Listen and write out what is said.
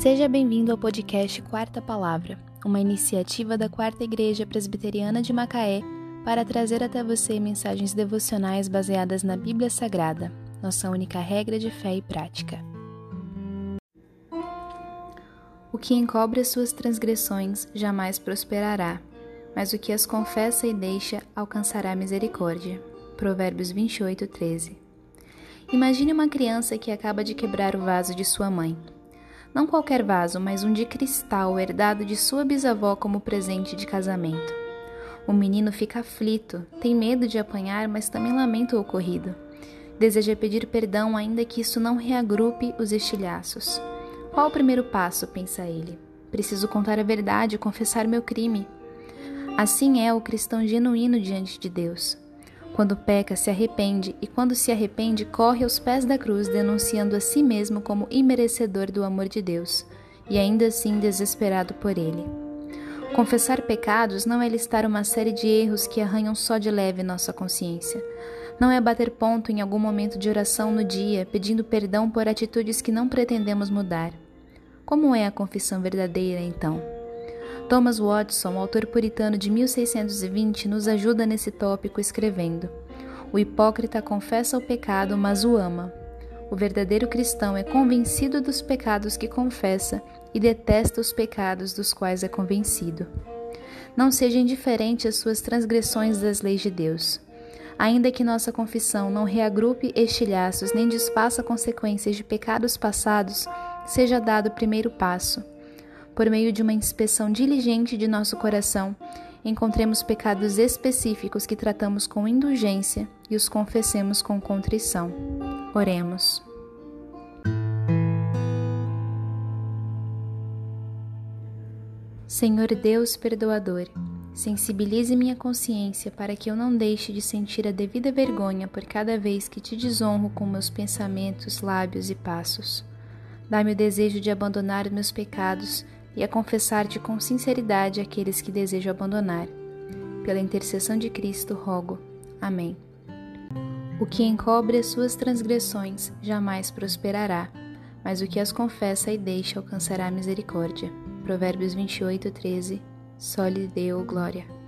Seja bem-vindo ao podcast Quarta Palavra, uma iniciativa da Quarta Igreja Presbiteriana de Macaé para trazer até você mensagens devocionais baseadas na Bíblia Sagrada, nossa única regra de fé e prática. O que encobre as suas transgressões jamais prosperará, mas o que as confessa e deixa alcançará misericórdia. Provérbios 28, 13. Imagine uma criança que acaba de quebrar o vaso de sua mãe. Não qualquer vaso, mas um de cristal herdado de sua bisavó como presente de casamento. O menino fica aflito, tem medo de apanhar, mas também lamenta o ocorrido. Deseja pedir perdão, ainda que isso não reagrupe os estilhaços. Qual o primeiro passo? pensa ele. Preciso contar a verdade, confessar meu crime. Assim é o cristão genuíno diante de Deus. Quando peca, se arrepende, e quando se arrepende, corre aos pés da cruz, denunciando a si mesmo como imerecedor do amor de Deus, e ainda assim desesperado por ele. Confessar pecados não é listar uma série de erros que arranham só de leve nossa consciência. Não é bater ponto em algum momento de oração no dia, pedindo perdão por atitudes que não pretendemos mudar. Como é a confissão verdadeira, então? Thomas Watson, autor puritano de 1620, nos ajuda nesse tópico escrevendo: O hipócrita confessa o pecado, mas o ama. O verdadeiro cristão é convencido dos pecados que confessa e detesta os pecados dos quais é convencido. Não seja indiferente às suas transgressões das leis de Deus. Ainda que nossa confissão não reagrupe estilhaços nem desfaça consequências de pecados passados, seja dado o primeiro passo por meio de uma inspeção diligente de nosso coração, encontremos pecados específicos que tratamos com indulgência e os confessemos com contrição. Oremos. Senhor Deus perdoador, sensibilize minha consciência para que eu não deixe de sentir a devida vergonha por cada vez que te desonro com meus pensamentos, lábios e passos. Dá-me o desejo de abandonar meus pecados e a confessar-te com sinceridade aqueles que desejam abandonar. Pela intercessão de Cristo, rogo. Amém. O que encobre as suas transgressões jamais prosperará, mas o que as confessa e deixa alcançará misericórdia. Provérbios 28, 13. Só lhe deu glória.